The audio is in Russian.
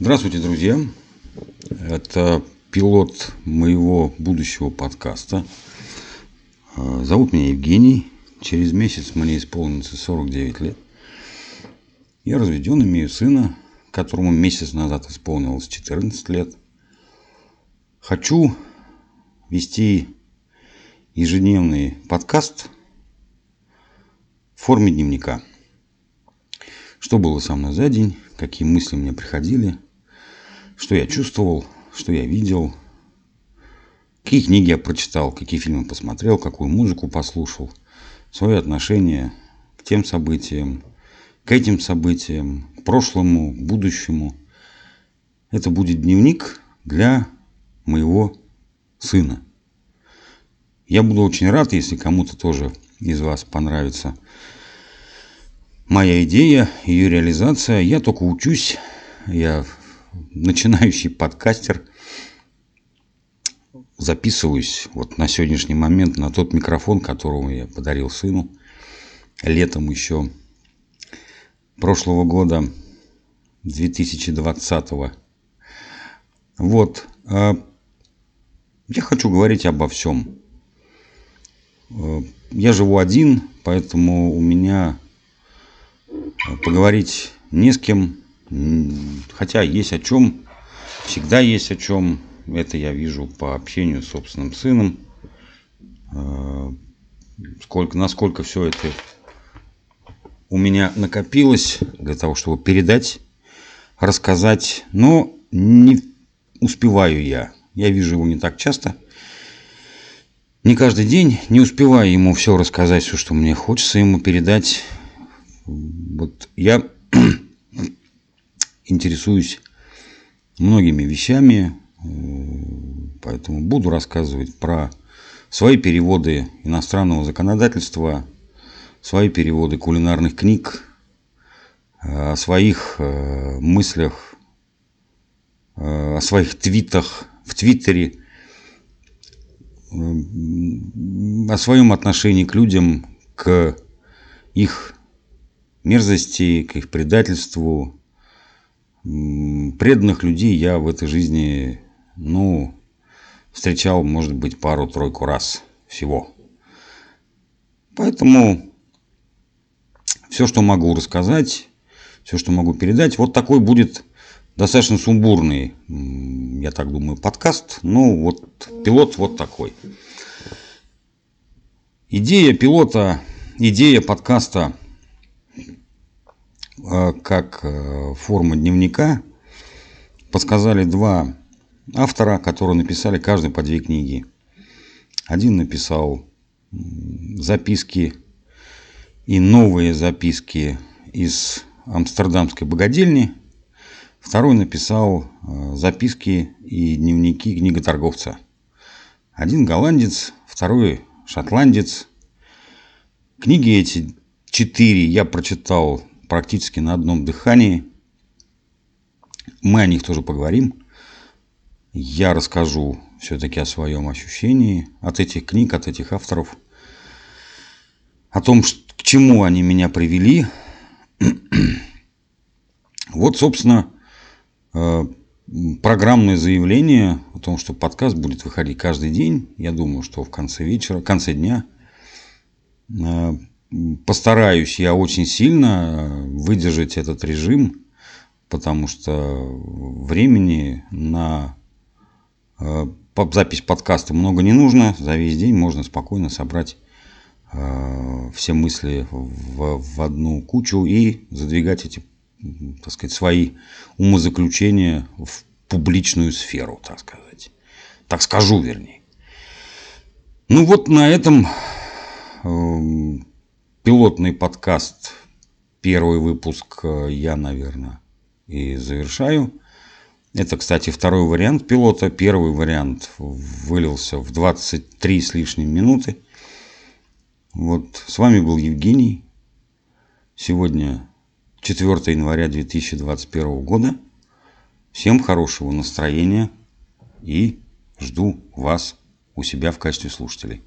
Здравствуйте, друзья. Это пилот моего будущего подкаста. А, зовут меня Евгений. Через месяц мне исполнится 49 лет. Я разведен, имею сына, которому месяц назад исполнилось 14 лет. Хочу вести ежедневный подкаст в форме дневника. Что было со мной за день, какие мысли мне приходили, что я чувствовал, что я видел, какие книги я прочитал, какие фильмы посмотрел, какую музыку послушал, свое отношение к тем событиям, к этим событиям, к прошлому, к будущему. Это будет дневник для моего сына. Я буду очень рад, если кому-то тоже из вас понравится моя идея, ее реализация. Я только учусь, я начинающий подкастер. Записываюсь вот на сегодняшний момент на тот микрофон, которого я подарил сыну летом еще прошлого года, 2020. Вот. А я хочу говорить обо всем. Э, я живу один, поэтому у меня поговорить не с кем, хотя есть о чем, всегда есть о чем. Это я вижу по общению с собственным сыном. Э, сколько, насколько все это у меня накопилось для того, чтобы передать, рассказать. Но не успеваю я. Я вижу его не так часто – не каждый день, не успеваю ему все рассказать, все, что мне хочется ему передать. Вот я интересуюсь многими вещами, поэтому буду рассказывать про свои переводы иностранного законодательства, свои переводы кулинарных книг, о своих э, мыслях, э, о своих твитах в Твиттере – о своем отношении к людям, к их мерзости, к их предательству. Преданных людей я в этой жизни, ну, встречал, может быть, пару-тройку раз всего. Поэтому все, что могу рассказать, все, что могу передать, вот такой будет достаточно сумбурный, я так думаю, подкаст. Ну, вот пилот вот такой. Идея пилота, идея подкаста как э, форма дневника подсказали два автора, которые написали каждый по две книги. Один написал записки и новые записки из Амстердамской богадельни – Второй написал э, записки и дневники книготорговца. Один голландец, второй шотландец. Книги эти четыре я прочитал практически на одном дыхании. Мы о них тоже поговорим. Я расскажу все-таки о своем ощущении от этих книг, от этих авторов. О том, к чему они меня привели. Вот, собственно, Э, программное заявление о том, что подкаст будет выходить каждый день. Я думаю, что в конце вечера, в конце дня э, постараюсь я очень сильно выдержать этот режим, потому что времени на э, запись подкаста много не нужно. За весь день можно спокойно собрать все мысли в, в одну кучу и задвигать эти так сказать, свои умозаключения в публичную сферу, так сказать. Так скажу, вернее. Ну вот на этом э, пилотный подкаст, первый выпуск э, я, наверное, и завершаю. Это, кстати, второй вариант пилота. Первый вариант вылился в 23 с лишним минуты. Вот с вами был Евгений. Сегодня 4 января 2021 года. Всем хорошего настроения и жду вас у себя в качестве слушателей.